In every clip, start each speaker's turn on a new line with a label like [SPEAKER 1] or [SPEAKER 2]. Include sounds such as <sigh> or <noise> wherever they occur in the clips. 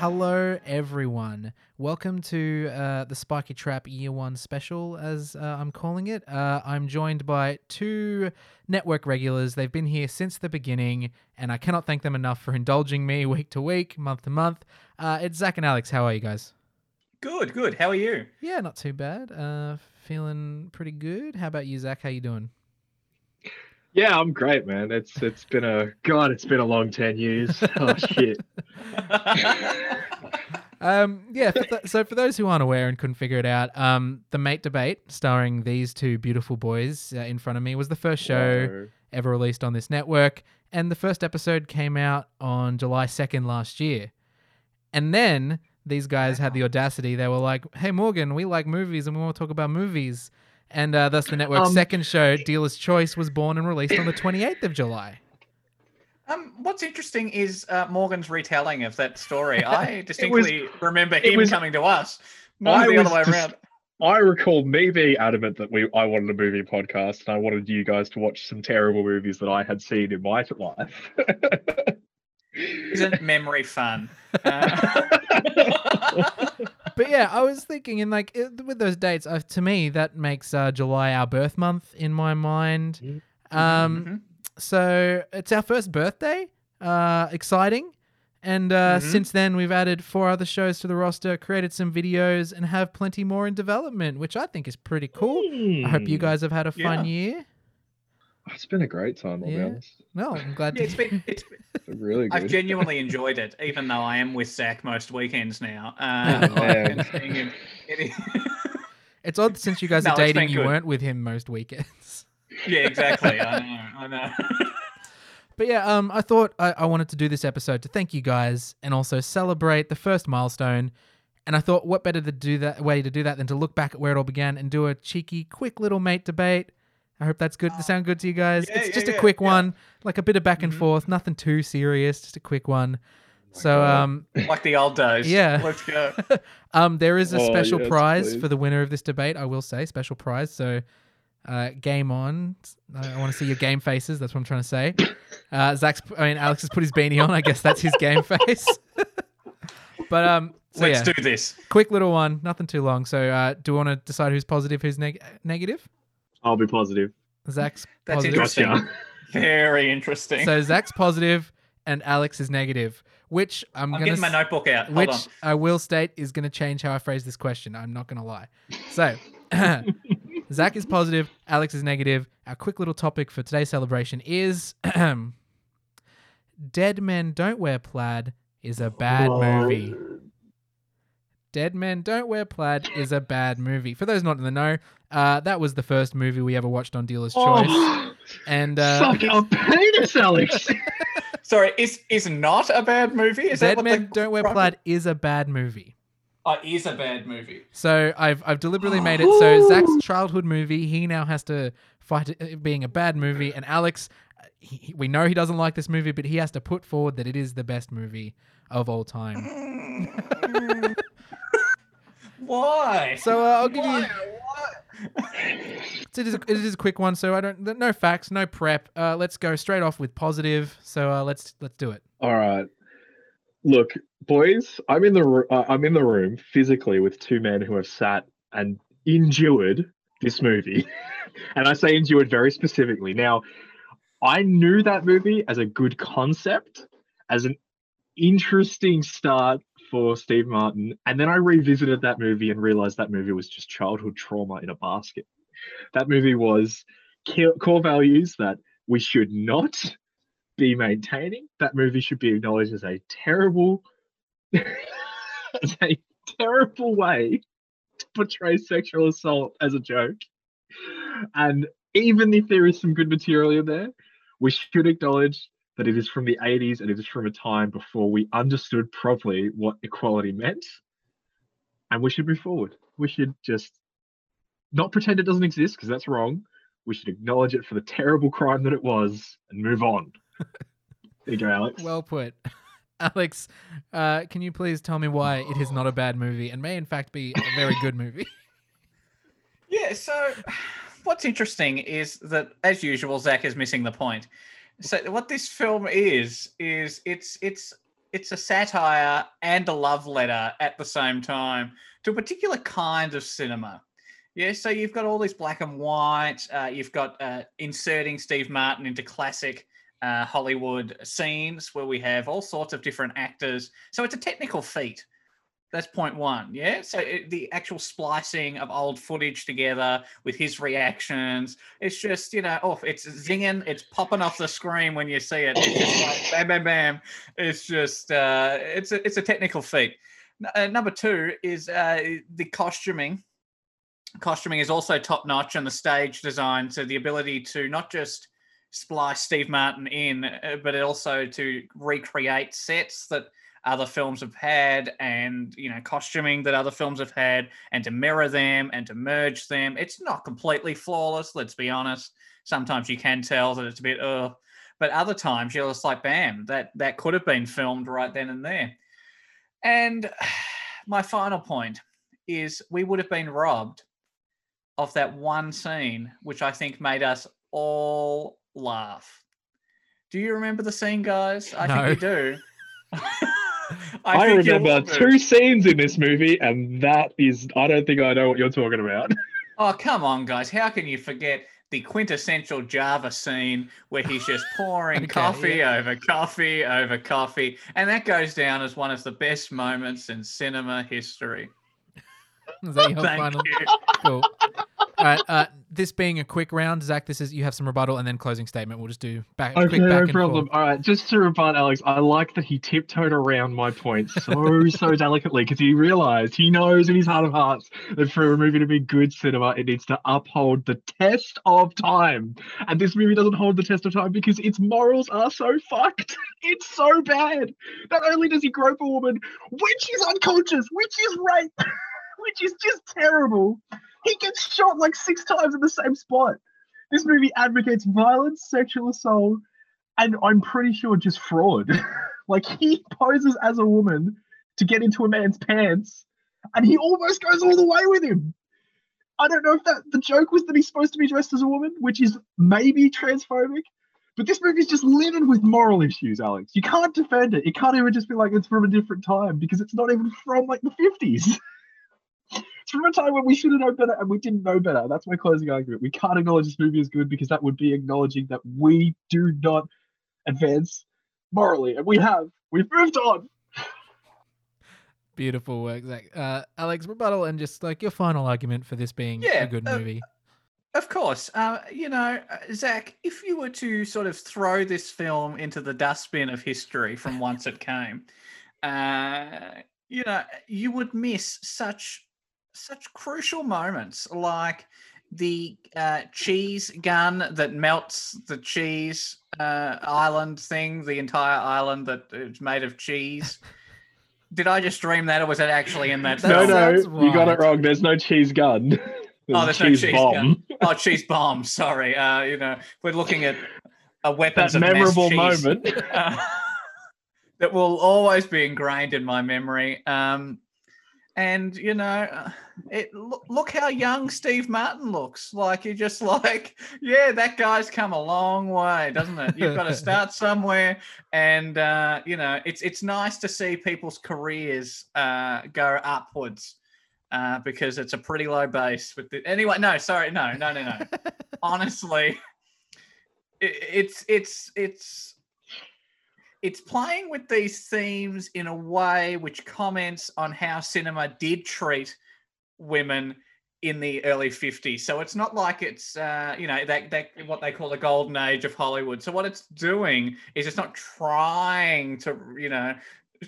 [SPEAKER 1] Hello, everyone. Welcome to uh, the Spiky Trap Year One special, as uh, I'm calling it. Uh, I'm joined by two network regulars. They've been here since the beginning, and I cannot thank them enough for indulging me week to week, month to month. Uh, it's Zach and Alex. How are you guys?
[SPEAKER 2] Good, good. How are you?
[SPEAKER 1] Yeah, not too bad. Uh, feeling pretty good. How about you, Zach? How you doing?
[SPEAKER 3] Yeah, I'm great, man. It's it's been a god. It's been a long ten years. Oh shit. <laughs>
[SPEAKER 1] Um, yeah. For th- so for those who aren't aware and couldn't figure it out, um, the Mate Debate, starring these two beautiful boys uh, in front of me, was the first show
[SPEAKER 3] Whoa.
[SPEAKER 1] ever released on this network, and the first episode came out on July second last year. And then these guys had the audacity. They were like, "Hey, Morgan, we like movies, and we want to talk about movies." And uh, thus, the network's
[SPEAKER 3] Um,
[SPEAKER 1] second show, Dealer's Choice, was born and released on the <coughs> twenty eighth of July.
[SPEAKER 2] Um, what's interesting is uh, Morgan's retelling of that story. <laughs> I distinctly remember him
[SPEAKER 3] was-
[SPEAKER 2] coming to us, not
[SPEAKER 3] I
[SPEAKER 2] the other
[SPEAKER 3] was
[SPEAKER 2] way
[SPEAKER 3] just-
[SPEAKER 2] around.
[SPEAKER 3] I recall me being adamant that we I wanted a movie podcast and I wanted you guys to watch some terrible movies that I had seen in my life.
[SPEAKER 2] Isn't memory fun? <laughs> Uh, <laughs>
[SPEAKER 1] But yeah, I was thinking, and like it, with those dates, uh, to me that makes uh, July our birth month in my mind. Um,
[SPEAKER 2] mhm.
[SPEAKER 1] so it's our first birthday. Uh, exciting. And uh,
[SPEAKER 2] Mhm.
[SPEAKER 1] since then, we've added four other shows to the roster, created some videos, and have plenty more in development, which I think is pretty cool. I hope you guys have had a fun
[SPEAKER 2] Yeah.
[SPEAKER 1] year.
[SPEAKER 3] It's been a great time, I'll
[SPEAKER 1] Yeah.
[SPEAKER 3] be honest.
[SPEAKER 1] No, I'm glad
[SPEAKER 2] Yeah,
[SPEAKER 1] to
[SPEAKER 2] it's been, it's,
[SPEAKER 3] It's been <laughs> really good.
[SPEAKER 2] I've genuinely <laughs> enjoyed it, even though I am with Zach most weekends now. Uh, <laughs>
[SPEAKER 3] Oh,
[SPEAKER 2] like,
[SPEAKER 3] man.
[SPEAKER 2] and seeing him- it-
[SPEAKER 1] It's odd since you guys
[SPEAKER 2] No,
[SPEAKER 1] are dating, you
[SPEAKER 2] good.
[SPEAKER 1] weren't with him most weekends.
[SPEAKER 2] yeah, exactly. I know. I know.
[SPEAKER 1] But yeah, um, I thought I, I wanted to do this episode to thank you guys and also celebrate the first milestone. And I thought, what better to do that way to do that than to look back at where it all began and do a cheeky, quick little mate debate. I hope that's good. to sound good to you guys?
[SPEAKER 2] Yeah,
[SPEAKER 1] it's
[SPEAKER 2] yeah,
[SPEAKER 1] just a quick
[SPEAKER 2] yeah.
[SPEAKER 1] one, like a bit of back and
[SPEAKER 2] Mhm.
[SPEAKER 1] forth, nothing too serious, just a quick one. so,
[SPEAKER 3] God.
[SPEAKER 1] um,
[SPEAKER 2] like the old days.
[SPEAKER 1] Yeah. <laughs>
[SPEAKER 2] Let's go. <laughs>
[SPEAKER 1] um, there is a
[SPEAKER 3] Oh,
[SPEAKER 1] special
[SPEAKER 3] yes,
[SPEAKER 1] prize
[SPEAKER 3] please.
[SPEAKER 1] for the winner of this debate. I will say special prize. So, uh, game on. I, want to see your game faces. That's what I'm trying to say. <coughs> Uh, Zach's. I mean, Alex has put his beanie on. I guess that's his game <laughs> face. but um, so
[SPEAKER 2] Let's
[SPEAKER 1] yeah,
[SPEAKER 2] do this.
[SPEAKER 1] quick little one. Nothing too long. So, uh, do we want to decide who's positive, who's neg- negative?
[SPEAKER 3] I'll be positive.
[SPEAKER 1] Zach's <laughs>
[SPEAKER 2] That's
[SPEAKER 1] positive.
[SPEAKER 2] interesting.
[SPEAKER 3] Gotcha.
[SPEAKER 2] Very interesting.
[SPEAKER 1] So Zach's positive and Alex is negative, which I'm,
[SPEAKER 2] I'm
[SPEAKER 1] gonna
[SPEAKER 2] getting my notebook out. Hold
[SPEAKER 1] which
[SPEAKER 2] on.
[SPEAKER 1] I will state is going to change how I phrase this question. I'm not going to lie. So, <laughs> <laughs> Zach is positive, Alex is negative. Our quick little topic for today's celebration is <clears throat> Dead Men Don't Wear Plaid is a bad movie. Dead Men Don't Wear Plaid is a bad movie. For those not in the know, uh, that was the first movie we ever watched on Dealer's Choice.
[SPEAKER 3] Oh, <gasps>
[SPEAKER 1] And uh,
[SPEAKER 3] suck our penis, Alex. <laughs>
[SPEAKER 2] Sorry, is is not a bad movie? Is
[SPEAKER 1] Dead
[SPEAKER 2] what
[SPEAKER 1] Men
[SPEAKER 2] the-
[SPEAKER 1] Don't Wear Plaid is a bad movie.
[SPEAKER 2] Oh, is a bad movie.
[SPEAKER 1] So I've I've deliberately made it <gasps> so Zach's childhood movie he now has to fight it being a bad movie, and Alex, he, he- we know he doesn't like this movie, but he has to put forward that it is the best movie of all time. <laughs>
[SPEAKER 2] Why?
[SPEAKER 1] So uh, I'll give
[SPEAKER 2] Why?
[SPEAKER 1] you.
[SPEAKER 2] Why?
[SPEAKER 1] It is, a, it is a quick one, so I don't no facts, no prep. Uh, let's go straight off with positive. So uh, let's let's do it.
[SPEAKER 3] All right. Look, boys, I'm in the ro- uh, I'm in the room physically with two men who have sat and endured this movie, <laughs> and I say endured very specifically. Now, I knew that movie as a good concept, as an interesting start for Steve Martin, and then I revisited that movie and realized that movie was just childhood trauma in a basket. That movie was core values that we should not be maintaining. That movie should be acknowledged as a terrible, <laughs> as a terrible way to portray sexual assault as a joke. And even if there is some good material in there, we should acknowledge that it is from the 80s and it is from a time before we understood properly what equality meant. And we should move forward. We should just not pretend it doesn't exist because that's wrong. We should acknowledge it for the terrible crime that it was and move on. <laughs> there you go, Alex.
[SPEAKER 1] Well put. <laughs> Alex, uh, can you please tell me why it is not a bad movie and may in fact be a very good movie? <laughs>
[SPEAKER 2] Yeah, so what's interesting is that, as usual, Zach is missing the point. So what this film is is it's it's it's a satire and a love letter at the same time to a particular kind of cinema. Yeah, so you've got all these black and white. Uh, you've got uh, inserting Steve Martin into classic uh, Hollywood scenes where we have all sorts of different actors. So it's a technical feat. That's point one. Yeah. So it, the actual splicing of old footage together with his reactions, it's just, you know, oh, it's zinging, it's popping off the screen when you see it. It's just like bam, bam, bam. It's just, uh, it's a, it's a technical feat. Uh, number two is uh, the costuming. Costuming is also top notch and the stage design. So the ability to not just splice Steve Martin in, uh, but also to recreate sets that other films have had and you know costuming that other films have had and to mirror them and to merge them. It's not completely flawless let's be honest. Sometimes you can tell that it's a bit but other times you're just like bam that that could have been filmed right then and there. And <sighs> my final point is we would have been robbed of that one scene which i think made us all laugh. Do you remember the scene guys? I
[SPEAKER 1] No.
[SPEAKER 2] think you do <laughs>
[SPEAKER 3] I,
[SPEAKER 2] you
[SPEAKER 3] remember two scenes in this movie, and that is, I don't think I know what you're talking about. <laughs>
[SPEAKER 2] Oh, come on, guys. How can you forget the quintessential Java scene where he's just pouring <laughs>
[SPEAKER 1] Okay,
[SPEAKER 2] coffee over coffee over coffee? And that goes down as one of the best moments in cinema history.
[SPEAKER 1] Is that <laughs> your
[SPEAKER 2] Thank
[SPEAKER 1] final?
[SPEAKER 2] you.
[SPEAKER 1] Cool. All right. Uh, this being a quick round, Zach. This is you have some rebuttal and then closing statement. We'll just do back.
[SPEAKER 3] Okay,
[SPEAKER 1] quick back
[SPEAKER 3] no
[SPEAKER 1] and
[SPEAKER 3] problem.
[SPEAKER 1] forth.
[SPEAKER 3] All right, just to rebut Alex, I like that he tiptoed around my point so <laughs> so delicately because he realized he knows in his heart of hearts that for a movie to be good cinema, it needs to uphold the test of time, and this movie doesn't hold the test of time because its morals are so fucked. <laughs> It's so bad. Not only does he grope a woman, which is unconscious, which is rape, which is just terrible. He gets shot like six times in the same spot. This movie advocates violence, sexual assault, and I'm pretty sure just fraud. <laughs> like he poses as a woman to get into a man's pants, and he almost goes all the way with him. I don't know if that the joke was that he's supposed to be dressed as a woman, which is maybe transphobic. But this movie's just littered with moral issues, Alex. You can't defend it. It can't even just be like it's from a different time because it's not even from like the 50s. <laughs> it's from a time when we should have known better and we didn't know better. That's my closing argument. We can't acknowledge this movie is good because that would be acknowledging that we do not advance morally. And we have. We've moved on.
[SPEAKER 1] Beautiful work, Zach. Uh, Alex, rebuttal and just like your final argument for this being
[SPEAKER 2] Yeah,
[SPEAKER 1] a good
[SPEAKER 2] uh,
[SPEAKER 1] movie.
[SPEAKER 2] Of course. Uh, you know, uh, Zach, if you were to sort of throw this film into the dustbin of history from <laughs> once it came, uh, you know, you would miss such such crucial moments like the uh, cheese gun that melts the cheese uh, island thing, the entire island that is made of cheese. Did I just dream that, or was that actually in that?
[SPEAKER 1] That <laughs>
[SPEAKER 3] no,
[SPEAKER 2] film?
[SPEAKER 1] sounds
[SPEAKER 3] no, you got it wrong. There's no cheese gun. <laughs>
[SPEAKER 2] Oh,
[SPEAKER 3] There's
[SPEAKER 2] there's no cheese gun.
[SPEAKER 3] bomb.
[SPEAKER 2] Oh, cheese bomb. Sorry. Uh, you know, we're looking at a weapons
[SPEAKER 3] That
[SPEAKER 2] of mass
[SPEAKER 3] memorable moment.
[SPEAKER 2] uh, <laughs> that will always be ingrained in my memory. Um, and you know, it look, look how young Steve Martin looks. Like you're just <laughs> like, yeah, that guy's come a long way, doesn't it? You've got to <laughs> start somewhere, and uh, you know, it's it's nice to see people's careers uh, go upwards. Uh, because it's a pretty low base with the anyway. No, sorry, no, no, no, no. <laughs> Honestly, it, it's it's it's it's playing with these themes in a way which comments on how cinema did treat women in the early 50s so it's not like it's uh, you know that, that what they call the golden age of hollywood so what it's doing is it's not trying to you know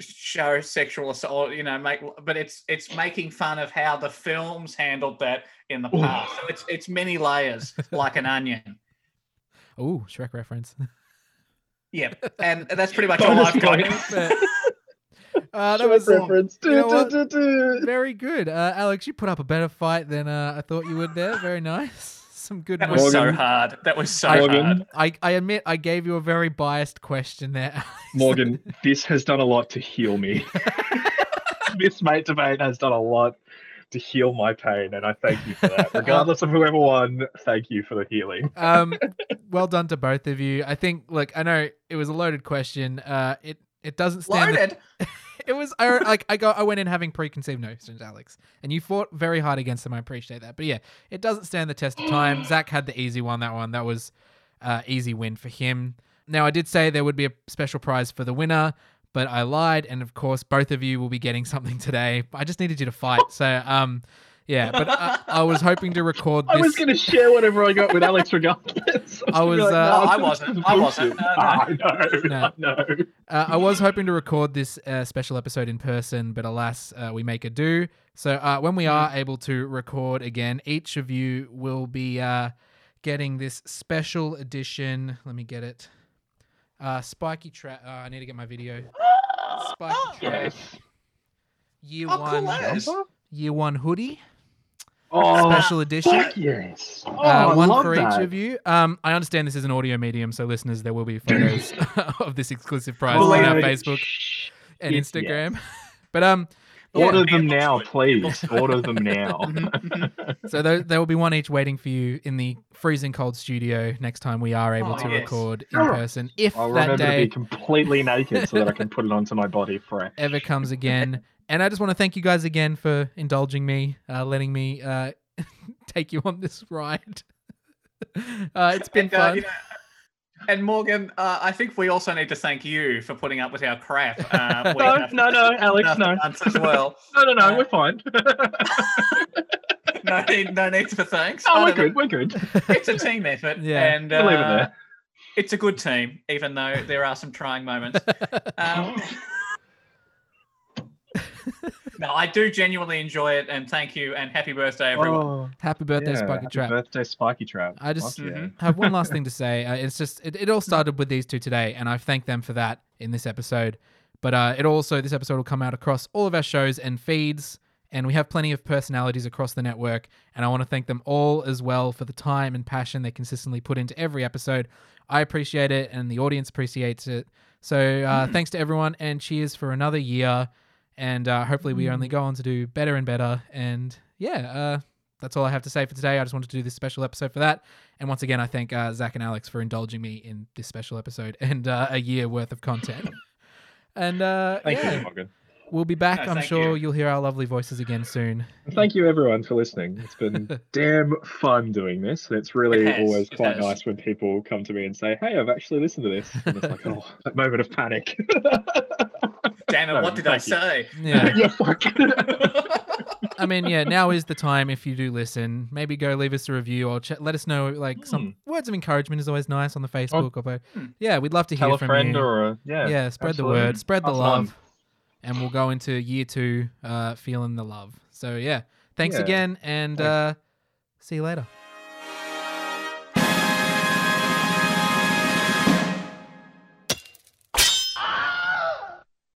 [SPEAKER 2] show sexual assault you know make but it's it's making fun of how the films handled that in the
[SPEAKER 3] Ooh.
[SPEAKER 2] past so it's it's many layers like an onion <laughs>
[SPEAKER 1] Oh, Shrek reference. <laughs>
[SPEAKER 2] yeah and that's pretty much all i've got
[SPEAKER 3] point. <laughs>
[SPEAKER 1] uh, that was
[SPEAKER 3] reference.
[SPEAKER 1] you know very good, uh, Alex. You put up a better fight than uh, I thought you would. There, very nice. <laughs> Some good.
[SPEAKER 2] That
[SPEAKER 1] work.
[SPEAKER 2] was so hard. That was so
[SPEAKER 3] Morgan.
[SPEAKER 2] hard.
[SPEAKER 1] I, I admit I gave you a very biased question there. <laughs> Alex.
[SPEAKER 3] Morgan, this has done a lot to heal me. this mate debate has done a lot to heal my pain, and I thank you for that. <laughs> Regardless of whoever won, thank you for the healing. <laughs>
[SPEAKER 1] um, well done to both of you. I think. Look, I know it was a loaded question. Uh, it It doesn't stand. the-
[SPEAKER 2] Loaded. <laughs>
[SPEAKER 1] it was I like I got I went in having preconceived notions, Alex, and you fought very hard against them. I appreciate that, but yeah, it doesn't stand the test of time. <gasps> Zach had the easy one. That one that was uh, easy win for him. Now I did say there would be a special prize for the winner, but I lied, and of course both of you will be getting something today. I just needed you to fight, so um. Yeah, but I, I was hoping to record this.
[SPEAKER 3] I was going to share whatever I got with Alex regardless.
[SPEAKER 1] I was,
[SPEAKER 3] gonna be
[SPEAKER 1] uh,
[SPEAKER 2] No,
[SPEAKER 3] "No,
[SPEAKER 2] I wasn't. I wasn't.
[SPEAKER 3] bullshit."
[SPEAKER 2] No, no.
[SPEAKER 3] Ah, no,
[SPEAKER 1] No.
[SPEAKER 3] no, no.
[SPEAKER 1] Uh, I was hoping to record this uh, special episode in person, but alas, uh, we make a do. So uh, when we are able to record again, each of you will be uh, getting this special edition. Let me get it. Uh, Spiky Trap. Uh, I need to get my video. <gasps> Spiky Trap
[SPEAKER 3] Yes.
[SPEAKER 1] Year
[SPEAKER 2] Oh,
[SPEAKER 1] One. Year One hoodie
[SPEAKER 3] Oh,
[SPEAKER 1] special edition.
[SPEAKER 3] fuck yes. Oh,
[SPEAKER 1] uh, one
[SPEAKER 3] love
[SPEAKER 1] for
[SPEAKER 3] that.
[SPEAKER 1] each of you. Um, I understand this is an audio medium, so listeners, there will be <laughs> photos <laughs> of this exclusive prize
[SPEAKER 3] Oh,
[SPEAKER 1] on our. Facebook and Instagram. <laughs> But um,
[SPEAKER 3] Order
[SPEAKER 2] Yeah.
[SPEAKER 3] them now, please. Order them now. <laughs>
[SPEAKER 2] Mhm, <laughs>
[SPEAKER 1] So there, there will be one each waiting for you in the freezing cold studio next time we are able
[SPEAKER 2] Oh,
[SPEAKER 1] to
[SPEAKER 2] yes.
[SPEAKER 1] record in person. If
[SPEAKER 3] I'll
[SPEAKER 1] that
[SPEAKER 3] remember to
[SPEAKER 1] day
[SPEAKER 3] be completely naked so that I can put it onto my body fresh.
[SPEAKER 1] ever comes again. and I just want to thank you guys again for indulging me, uh, letting me uh, <laughs> take you on this ride. uh, it's been
[SPEAKER 2] And, uh,
[SPEAKER 1] fun.
[SPEAKER 2] you know, and Morgan, uh, I think we also need to thank you for putting up with our crap. Uh, <laughs> <laughs>
[SPEAKER 3] No, no, no, Alex, no.
[SPEAKER 2] as well.
[SPEAKER 3] No, no, no,
[SPEAKER 2] Uh,
[SPEAKER 3] we're fine. <laughs>
[SPEAKER 2] No need, no need for thanks.
[SPEAKER 3] oh,
[SPEAKER 2] I
[SPEAKER 3] we're
[SPEAKER 2] don't know.
[SPEAKER 3] good, we're good.
[SPEAKER 2] It's a team effort,
[SPEAKER 1] Yeah,
[SPEAKER 2] and
[SPEAKER 3] We'll leave it
[SPEAKER 2] uh,
[SPEAKER 3] there.
[SPEAKER 2] it's a good team, even though there are some trying moments. Um, no, I do genuinely enjoy it, and thank you, and happy birthday, everyone.
[SPEAKER 3] Oh,
[SPEAKER 1] Happy birthday,
[SPEAKER 3] yeah,
[SPEAKER 1] Spiky
[SPEAKER 3] happy
[SPEAKER 1] Trap.
[SPEAKER 3] Birthday, Spiky Trap.
[SPEAKER 1] I just-
[SPEAKER 3] Fuck yeah.
[SPEAKER 2] Mhm.
[SPEAKER 1] Have one last thing to <laughs> say. Uh, it's just it, it all started with these two today, and I thank them for that in this episode. But uh, it also this episode will come out across all of our shows and feeds, and we have plenty of personalities across the network. And I want to thank them all as well for the time and passion they consistently put into every episode. I appreciate it, and the audience appreciates it. So uh, thanks to everyone, and cheers for another year. And uh, hopefully we only go on to do better and better. And yeah, uh, that's all I have to say for today. I just wanted to do this special episode for that. And once again, I thank uh, Zach and Alex for indulging me in this special episode <laughs> and uh, a year worth of content. and uh,
[SPEAKER 3] Thank
[SPEAKER 1] yeah,
[SPEAKER 3] you, Morgan.
[SPEAKER 1] we'll be back.
[SPEAKER 2] No,
[SPEAKER 1] I'm sure
[SPEAKER 2] you.
[SPEAKER 1] you. will hear our lovely voices again soon.
[SPEAKER 3] Thank you, everyone, for listening. It's been <laughs> damn fun doing this. It's really
[SPEAKER 2] It has,
[SPEAKER 3] always
[SPEAKER 2] it
[SPEAKER 3] quite
[SPEAKER 2] has.
[SPEAKER 3] nice when people come to me and say, "Hey, I've actually listened to this." And it's like, <laughs> oh, that moment of panic.
[SPEAKER 2] Damn it,
[SPEAKER 3] No,
[SPEAKER 2] what did I
[SPEAKER 3] thank you.
[SPEAKER 2] say?
[SPEAKER 1] Yeah. <laughs>
[SPEAKER 3] yeah, fuck.
[SPEAKER 1] I mean, yeah, now is the time if you do listen. Maybe go leave us a review or ch- let us know. Like some words of encouragement is always nice on the Facebook. Or,
[SPEAKER 2] Hmm.
[SPEAKER 1] yeah, we'd love to hear
[SPEAKER 3] Tell a
[SPEAKER 1] from
[SPEAKER 3] friend
[SPEAKER 1] you.
[SPEAKER 3] or a yeah.
[SPEAKER 1] yeah, spread
[SPEAKER 3] absolutely.
[SPEAKER 1] the word, spread the
[SPEAKER 3] Pass
[SPEAKER 1] love,
[SPEAKER 3] on.
[SPEAKER 1] and we'll go into year two uh, feeling the love. So yeah, thanks
[SPEAKER 3] Yeah.
[SPEAKER 1] again, and
[SPEAKER 3] Thanks.
[SPEAKER 1] uh, see you later.